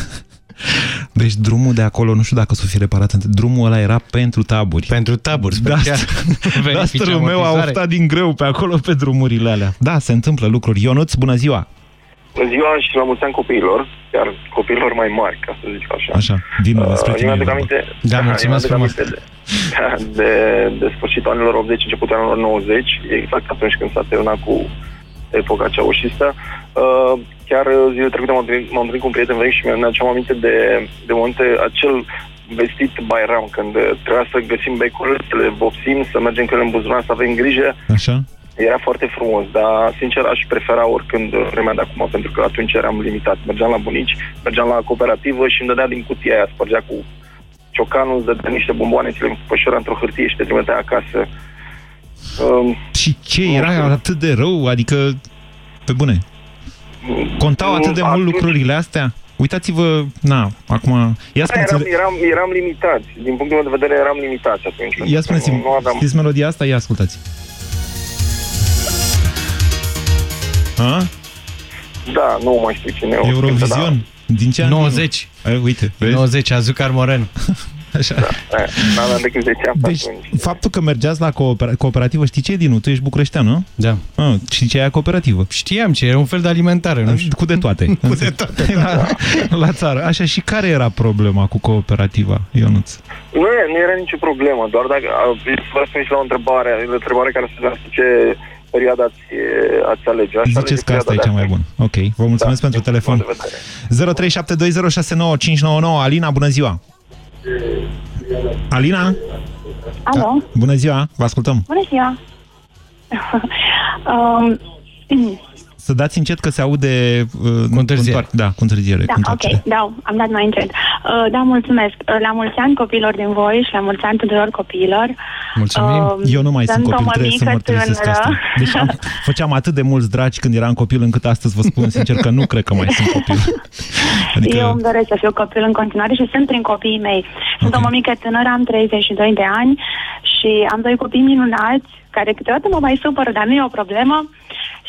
Deci drumul de acolo, nu știu dacă o să fie reparat, drumul ăla era pentru taburi. Pentru taburi, Da, special. Dastorul meu a oftat din greu pe acolo, pe drumurile alea. Da, se întâmplă lucruri. Ionuț, bună ziua! Bună ziua și la mulți ani copiilor, iar copiilor mai mari, ca să zic așa. Așa, din nou, despre Uh, tine eu e mi-aduc vorba. aminte, Da, eu mulțumesc mi-aduc frumos. aminte de, de, de sfârșitul anilor 80, începutul anilor 90, exact atunci când s-a terminat cu epoca ceaușistă. Uh, chiar zilele trecute m-am întâlnit, m-am întâlnit cu un prieten vechi și mi-am aduceam aminte de, de momente, acel vestit Bayram, când uh, trebuia să găsim becurile, să le vopsim, să mergem cu ele în buzunar, să avem grijă. Așa? Era foarte frumos, dar sincer aș prefera oricând vremea de acum, pentru că atunci eram limitat. Mergeam la bunici, mergeam la cooperativă și îmi dădea din cutia aia, spărgea cu ciocanul, îți dădea niște bomboane, ți le pășura într-o hârtie și te trimitea acasă. Um, Și ce, era atât de rău? Adică, pe bune, contau nu, atât de mult atunci- lucrurile astea? Uitați-vă, na, acum... Ia Da, eram, spuneți eram, eram limitați. Din punctul meu de vedere eram limitați atunci. pentru Ia că spuneți-mi, nu, nu aveam... știți melodia asta? Ia ascultați. A? Da, nu mai știu cine o Eurovision? Din ce an? 90. Ai, uite, vezi? 90, Azucar Moren. Așa. Da, n-aveam decât 10 ani Deci, atunci. faptul că mergeați la coopera- cooperativă, știi ce e, Dinu? Tu ești bucureștean, nu? Da. Ah, știi ce e aia cooperativă? Știam ce, era un fel de alimentară, nu știu. Cu de toate. Cu de toate. la, la țară. Așa, și care era problema cu cooperativa, Ionuț? Nu, e- nu era nicio problemă, doar dacă vreau să la o întrebare, o întrebare care să vreau ce perioada ați, ați alege. Aș alege Ziceți că asta e perioada cea mai de bună. Ok, vă mulțumesc Da, pentru din telefon. punctul de vedere. 0372069599 Alina, bună ziua! Alina? Alo, Bună ziua, vă ascultăm. bună ziua! um, Să dați încet că se aude... Uh, cu întârziere. Da, cu întârziere. da, cu ok, întoarcere. da, am dat mai încet. Uh, da, mulțumesc. Uh, la mulți ani copiilor din voi și la mulți ani tuturor copiilor. Mulțumim. Um, Eu nu mai sunt sunt o copil, trebuie să mămică mărturisesc tânără. asta. Deci am, făceam atât de mulți dragi când eram copil, încât astăzi vă spun sincer că nu cred că mai sunt copil. Adică... Eu îmi doresc să fiu copil în continuare și sunt prin copiii mei. Sunt okay. o mămică tânără, am 32 de ani și am doi copii minunați care câteodată mă mai supără, dar nu e o problemă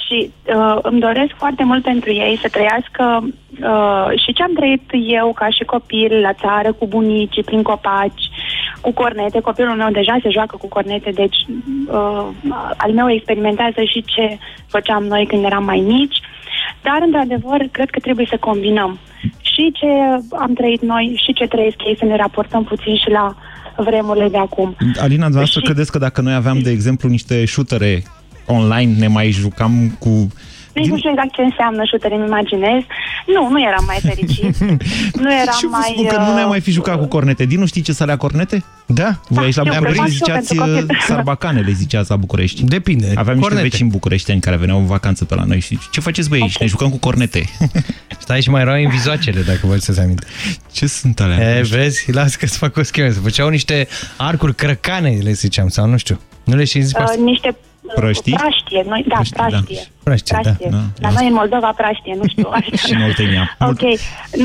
și uh, îmi doresc foarte mult pentru ei să trăiască uh, și ce am trăit eu ca și copil la țară cu bunicii, prin copaci, cu cornete. Copilul meu deja se joacă cu cornete, deci uh, al meu experimentează și ce făceam noi când eram mai mici. Dar, într-adevăr, cred că trebuie să combinăm și ce am trăit noi și ce trăiesc ei, să ne raportăm puțin și la vremurile de acum. Alina, dumneavoastră Și- credeți că dacă noi aveam, de exemplu, niște șutere online, ne mai jucam cu... Nici nu știu exact ce înseamnă shooter, îmi imaginez. Nu, nu eram mai fericit. nu eram Și vă mai... spun că nu ne-am mai fi uh, jucat cu cornete. Dinu, știi ce să alea cornete? Da. Voi aici la știu, București că le fac și eu ziceați pentru uh, copii. sarbacane, le ziceați la București. Depinde. Aveam niște Cornete. vecini bucureșteni care veneau în vacanță pe la noi și ce faceți voi aici? Ne jucăm cu cornete. Stai și mai erau invizoacele, dacă vă să-ți aminte. Ce sunt alea? E, vezi? Las că-ți fac o schemă. Se făceau niște arcuri crăcane, le ziceam, sau nu știu. Nu le știți zici Uh, niște Prăștii? Praștie, noi, da, Prăștii, da. praștie. Praștie, da, praștie. da. La noi în Moldova praștie, nu știu. Așa. Și în Oltenia. Ok,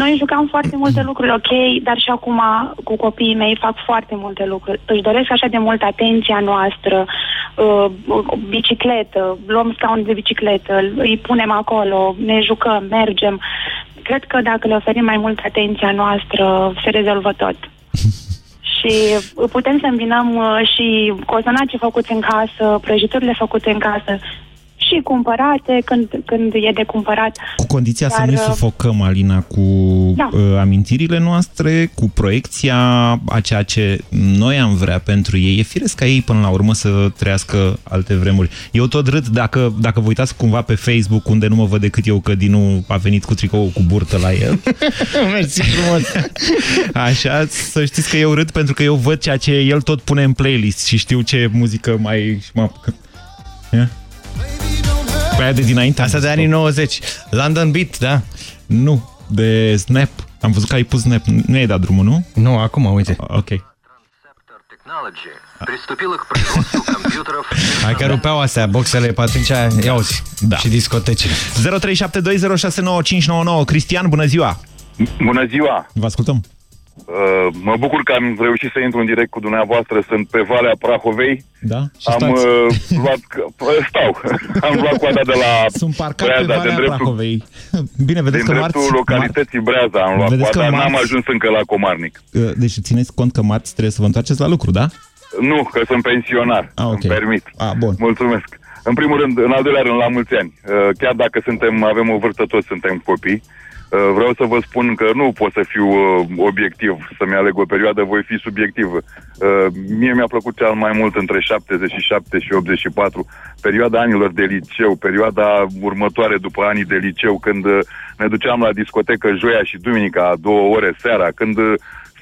noi jucam foarte multe lucruri, ok, dar și acum cu copiii mei fac foarte multe lucruri. Își doresc așa de mult atenția noastră, uh, o bicicletă, luăm scaun de bicicletă, îi punem acolo, ne jucăm, mergem. Cred că dacă le oferim mai mult atenția noastră, se rezolvă tot. și putem să îmbinăm uh, și cozonacii făcuți în casă, prăjiturile făcute în casă și cumpărate când, când e de cumpărat. Cu condiția Dar, să nu uh, sufocăm, Alina, cu Da. uh, amintirile noastre, cu proiecția a ceea ce noi am vrea pentru ei. E firesc ca ei până la urmă să trăiască alte vremuri. Eu tot râd dacă, dacă vă uitați cumva pe Facebook, unde nu mă văd decât eu că Dinu a venit cu tricou cu burtă la el. Mersi frumos! Așa, să știți că eu râd pentru că eu văd ceea ce el tot pune în playlist și știu ce muzică mai... Mă, Ia? Pe aia de dinainte? Asta de anii 90. London Beat, da? Nu, de Snap. Am văzut că ai pus Snap. Nu ai dat drumul, nu? Nu, acum, uite. A, ok. Hai că rupeau astea, boxele, pe atunci, ia uzi, da. și discoteci. 0372069599, Cristian, bună ziua! Bună ziua! Vă ascultăm! Uh, mă bucur că am reușit să intru în direct cu dumneavoastră. Sunt pe Valea Prahovei. Da? Și am stați. uh, luat... uh, Stau. am luat coada de la Sunt parcat pe Breaza, Valea din dreptul, Prahovei. Bine, vedeți din că dreptul marți... localității Breaza am luat Vedeți că coada. N-am marți- ajuns încă la Comarnic. Uh, Deci țineți cont că marți trebuie să vă întoarceți la lucru, da? Nu, că sunt pensionar. Ah, ok. Îmi permit. Ah, bun. Mulțumesc. În primul rând, în al doilea rând, la mulți ani. Uh, Chiar dacă suntem, avem o vârstă, toți suntem copii. Uh, Vreau să vă spun că nu pot să fiu uh, obiectiv, să-mi aleg o perioadă, voi fi subiectiv. Uh, Mie mi-a plăcut cel mai mult între 77 și 84, perioada anilor de liceu, perioada următoare după anii de liceu, când uh, ne duceam la discotecă joia și duminica, două ore seara, când uh,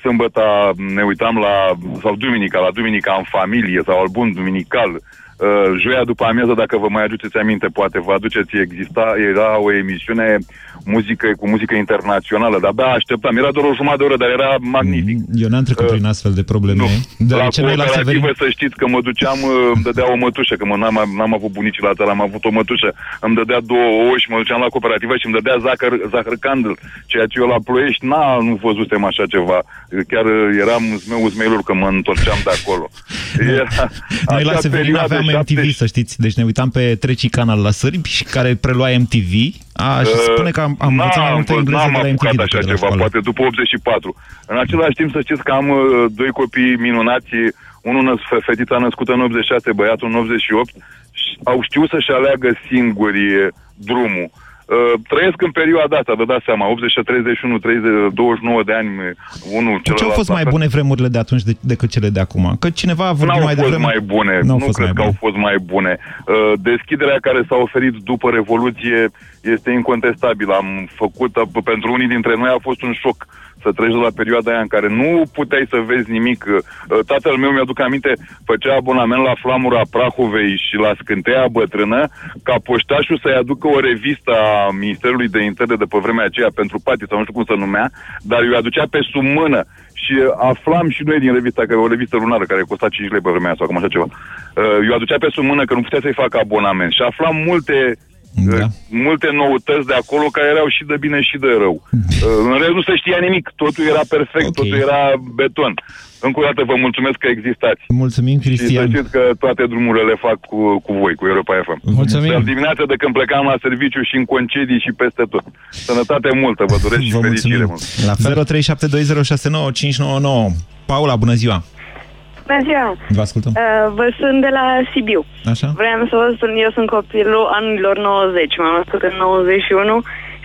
sâmbătă ne uitam la, sau duminica, la duminica în familie sau album duminical. Uh, joia după amiază, dacă vă mai aduceți aminte, poate vă aduceți, exista, era o emisiune muzică cu muzică internațională, dar abia așteptam. Era doar o jumătate de oră, dar era magnific. Eu n-am trecut prin astfel de probleme. La Deoarece noi la Severin... cooperativă să știți că mă duceam, uh, îmi dădea o mătușă, că mă, n-am, n-am avut bunici la țară, am avut o mătușă, îmi dădea două ouă și mă duceam la cooperativă și îmi dădea zahăr, zahăr candl, ceea ce eu la ploiești n nu văzusem așa ceva. Chiar uh, eram zmeu zmeilor că mă întorceam de acolo. Era Noi la acea Severin perioadă, aveam șapte- MTV, să știți. Deci ne uitam pe Treci Canal la sârbi și care prelua MTV. A, și Uh, spune că am, am învățat mai n-am multe fost- engleză n-am de la MTV apucat decât așa de la ceva, școală. poate după 84. În același timp să știți că am uh, doi copii minunați, unul năs, fe- fetița născută în 86, băiatul în 88, și au știut să-și aleagă singuri uh, drumul. Uh, trăiesc în perioada asta, vă dați seama, 80, 31, 30, 29 de ani, unul Ce celălalt. au fost la mai fel. bune vremurile de atunci de, decât cele de acum? Că cineva a vorbit N-au mai fost devreme... mai bune, N-au nu fost cred mai că au bune. fost mai bune. Uh, Deschiderea care s-a oferit după Revoluție este incontestabilă. Am făcut, uh, pentru unii dintre noi a fost un șoc să treci de la perioada aia în care nu puteai să vezi nimic. Uh, Tatăl meu, mi-aduc aminte, făcea abonament la Flamura Prahovei și la Scânteia Bătrână ca poștașul să-i aducă o revistă a Ministerului de Interne de pe vremea aceea pentru pati sau nu știu cum se numea, dar eu aducea pe sub mână și aflam și noi din revista, că e o revistă lunară care costa 5 lei pe vremea aia sau cam așa ceva. Uh, Eu aducea pe sub mână că nu putea să-i facă abonament și aflam multe da. multe noutăți de acolo care erau și de bine și de rău. Uh, În rest nu se știa nimic, totul era perfect, okay. totul era beton. Încă o dată vă mulțumesc că existați. Mulțumim, Și să Cristian. știți că toate drumurile le fac cu, cu voi, cu Europa FM. Mulțumim. Dar dimineața de când plecam la serviciu și în concedii și peste tot. Sănătate multă, vă doresc și Vă fericire mulțumim. mult. La 0372069599. Paula, bună ziua! Bună ziua! Vă ascultăm. Uh, vă sunt de la Sibiu. Așa? Vreau să vă spun, eu sunt copilul anilor 90, m-am născut în 91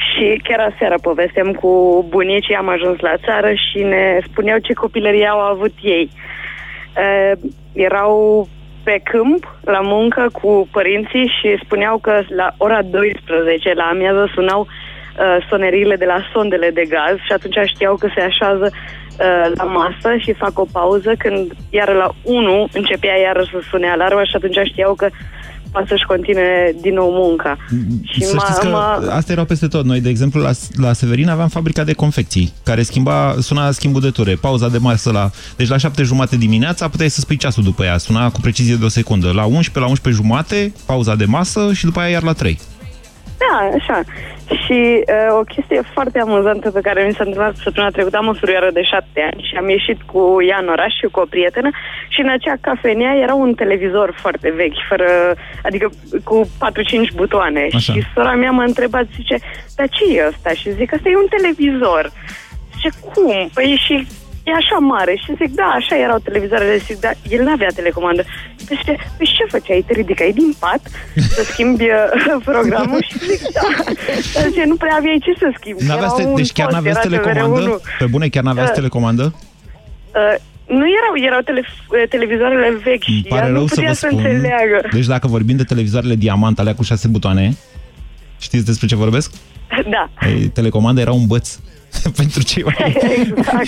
și chiar aseară povesteam cu bunicii, am ajuns la țară și ne spuneau ce copilărie au avut ei. Uh, erau pe câmp, la muncă, cu părinții și spuneau că la ora 12, la amiază, sunau uh, soneriile de la sondele de gaz și atunci știau că se așează uh, la masă și fac o pauză când iar la 1 începea iară să sune alarma și atunci știau că poate să-și continue din nou munca. Și Să știți că mă- astea erau peste tot. Noi, de exemplu, la, la Severin aveam fabrica de confecții, care schimba, suna schimbul de ture, pauza de masă la... Deci la șapte jumate dimineața puteai să spui ceasul după ea, suna cu precizie de o secundă. La 11, la 11 jumate, pauza de masă și după aia iar la 3. Da, așa. Și uh, o chestie foarte amuzantă pe care mi s-a întâmplat săptămâna trecută, am o surioară de șapte ani și am ieșit cu ea în oraș și cu o prietenă și în acea cafenea era un televizor foarte vechi, fără, adică cu 4-5 butoane. Așa. Și sora mea m-a întrebat, zice, dar ce e ăsta? Și zic, ăsta e un televizor. Zice, cum? Păi și e așa mare. Și zic, da, așa erau televizoarele. Zic, da, el n-avea telecomandă. Păi zice, păi ce făceai? Te ridicai din pat să schimbi uh, programul? Și zic, da. Dar zice, nu prea aveai ce să schimbi. N-aveați Era te- un deci chiar post, n-aveți era telecomandă? TVR1. Pe bune, chiar n-aveați Uh, telecomandă? Uh, nu erau, erau tele, televizoarele vechi și Pare ea nu rău să putea vă să spun. înțeleagă. Deci dacă vorbim de televizoarele diamant, alea cu șase butoane, știți despre ce vorbesc? Da. Ei, telecomanda era un băț pentru cei mai... exact.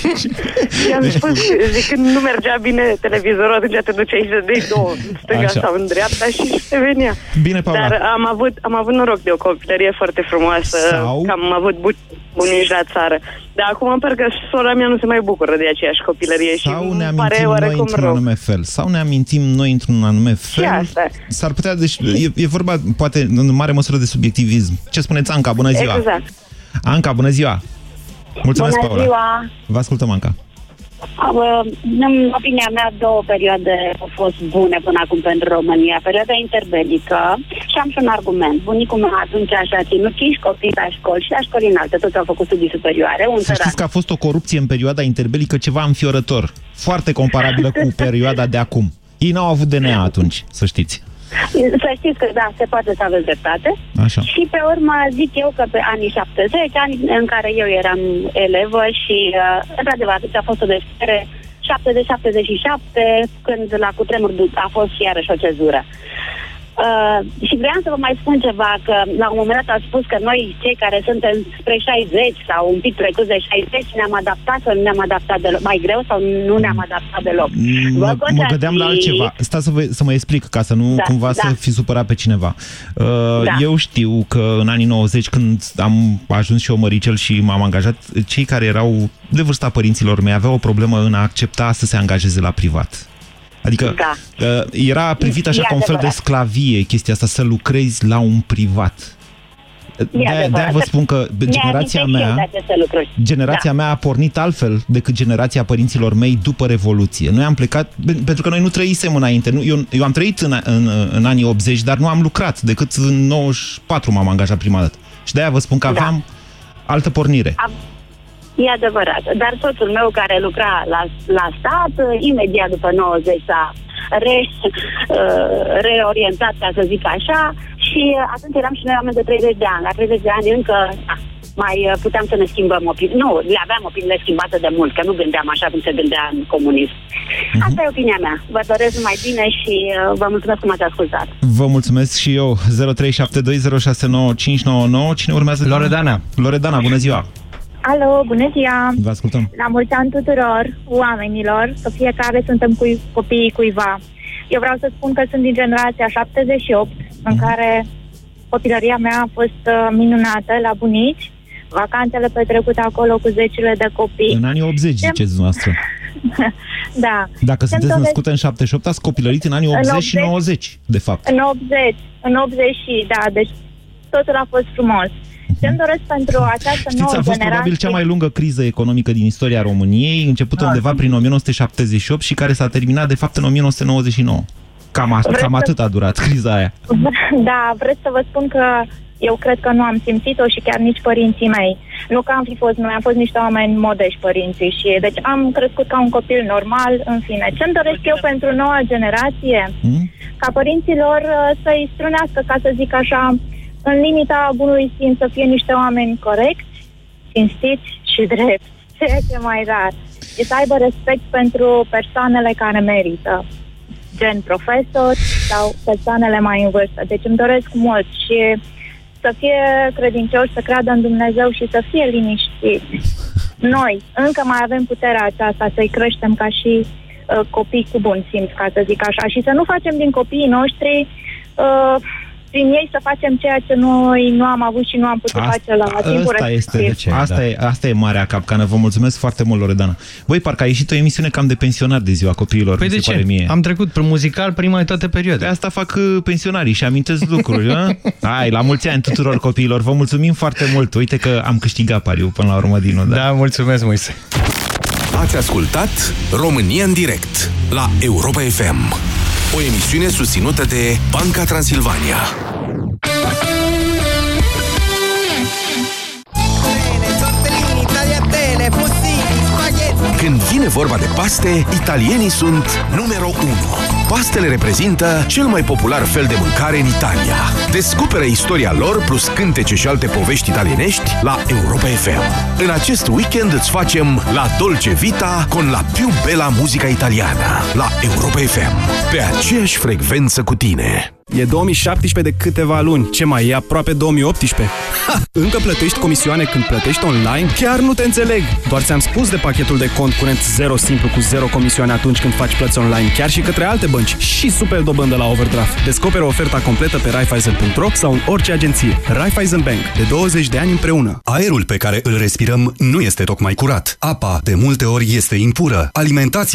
Și am Deci- spus, zic, când nu mergea bine televizorul, atunci te duceai și de două, în stânga Așa. sau în dreapta și te venea. Bine, Paula. Dar am avut, am avut noroc de o copilărie foarte frumoasă, Sau? că am avut bu- bunici la țară. Dar acum parcă sora mea nu se mai bucură de aceeași copilărie și Sau ne îmi pare amintim noi oarecum într-un rău. anume fel. Sau ne amintim noi într-un anume fel. asta. S-ar putea, deci e, e vorba, poate, în mare măsură de subiectivism. Ce spuneți, Țanca? Bună ziua! Exact. Anca, bună ziua! Mulțumesc, Bună Paula! ziua! Vă ascultăm, Anca. Am, uh, În opinia mea, două perioade au fost bune până acum pentru România. Perioada interbelică și am și un argument. Bunicul meu atunci așa a ținut cinci copii la școli și la școli înalte. Toți au făcut studii superioare. Un Să săran. știți că a fost o corupție în perioada interbelică ceva înfiorător. Foarte comparabilă cu perioada de acum. Ei n-au avut DNA atunci, să știți. Să știți că da, se poate să aveți dreptate. Așa. Și pe urmă zic eu că pe anii 70, ani în care eu eram elevă și uh, într-adevăr atunci a fost o deschidere 70-77, când la cutremur du- a fost iarăși o cezură. Uh, și vreau să vă mai spun ceva, că la un moment dat a spus că noi, cei care suntem spre 60 sau un pic trecut de 60, ne-am adaptat sau nu ne-am adaptat deloc, mai greu sau nu ne-am adaptat deloc. Vă Mă, pot mă da gândeam la fi- altceva. Stați să, vă, să mă explic, ca să nu Da, cumva da. să fi supărat pe cineva. Uh, Da. Eu știu că în anii 90, când am ajuns și eu măricel și m-am angajat, cei care erau de vârsta părinților mei aveau o problemă în a accepta să se angajeze la privat. Adică Da. uh, era privit așa E ca un fel de adevărat. sclavie chestia asta, să lucrezi la un privat. De-aia, de adevărat. vă spun că Ne generația amintesc și eu mea... de aceste lucruri. Generația Da. mea a pornit altfel decât generația părinților mei după Revoluție. Noi am plecat, pentru că noi nu trăisem înainte. Nu, eu, eu am trăit în, în, în anii 80, dar nu am lucrat. Decât în 94 m-am angajat prima dată. Și de-aia vă spun că Da. aveam altă pornire. Am- E adevărat. Dar soțul meu care lucra la, la stat, imediat după 90 s-a re, uh, reorientat, ca să zic așa, și atunci eram și noi oameni de 30 de ani. La 30 de ani încă da, mai uh, puteam să ne schimbăm opinii. Nu, le aveam opiniile schimbate de mult, că nu gândeam așa cum se gândea în comunism. Asta e opinia mea. Vă doresc numai bine și uh, vă mulțumesc că m-ați ascultat. Vă mulțumesc și eu. 0372069599. Cine urmează? Loredana. Loredana, bună ziua. Alo, bună ziua! Vă ascultăm. La mulți ani tuturor oamenilor, că fiecare suntem cu copiii cuiva. Eu vreau să spun că sunt din generația 78, în care copilăria mea a fost uh, minunată la bunici, vacanțele petrecute acolo cu zecile de copii. În anii 80, ziceți dumneavoastră. da. Dacă Ce-mi sunteți doresc- născută în 78, ați copilărit în anii În 80 și 80. 90, de fapt. În 80, în 80 și, da, deci totul a fost frumos. Ce-mi doresc pentru această Știți, nouă a fost generație... probabil cea mai lungă criză economică din istoria României, începută Da. undeva prin 1978 și care s-a terminat, de fapt, în 1999. Cam, a, Vreți cam să- atât a durat criza aia. Da, vreți să vă spun că eu cred că nu am simțit-o și chiar nici părinții mei. Nu că am fi fost, noi am fost niște oameni modești părinții și deci am crescut ca un copil normal, în fine. Ce-mi doresc eu pentru noua generație? Ca părinților uh, să-i strunească, ca să zic așa, în limita bunului simț să fie niște oameni corecți, cinstiți și drepți, ceea ce mai rar. Și să aibă respect pentru persoanele care merită gen profesori sau persoanele mai în vârstă. Deci îmi doresc mult și să fie credincioși, să creadă în Dumnezeu și să fie liniștiți. Noi încă mai avem puterea aceasta să-i creștem ca și uh, copii cu bun simț, ca să zic așa, și să nu facem din copiii noștri uh, prin ei să facem ceea ce noi nu am avut și nu am putut Asta- face la timpul Asta este, respectiv. asta, da. e, asta e marea capcană. Vă mulțumesc foarte mult, Loredana. Voi, parcă a ieșit o emisiune cam de pensionar de ziua copiilor. Păi mi de se ce? Pare mie. Am trecut prin muzical prima de toate perioadele. De asta fac uh, pensionarii și amintesc lucruri. a? Hai, la mulți ani tuturor copiilor. Vă mulțumim foarte mult. Uite că am câștigat pariu până la urmă, Dinu. Da, da mulțumesc, Moise. Ați ascultat România în direct la Europa FM. O emisiune susținută de Banca Transilvania. Când vine vorba de paste, italienii sunt numero 1. Pastele reprezintă cel mai popular fel de mâncare în Italia. Descoperă istoria lor plus cântece și alte povești italienești la Europa FM. În acest weekend îți facem La Dolce Vita con la più bella musica italiana la Europa FM. Pe aceeași frecvență cu tine. E 2017 de câteva luni. Ce mai e aproape 2018? Ha! Încă plătești comisioane când plătești online? Chiar nu te înțeleg! Doar ți-am spus de pachetul de cont curent 0 simplu cu 0 comisioane atunci când faci plăți online, chiar și către alte bănci și super dobândă la overdraft. Descoperă oferta completă pe Raiffeisen.ro sau în orice agenție. Raiffeisen Bank. De 20 de ani împreună. Aerul pe care îl respirăm nu este tocmai curat. Apa, de multe ori, este impură. Alimentația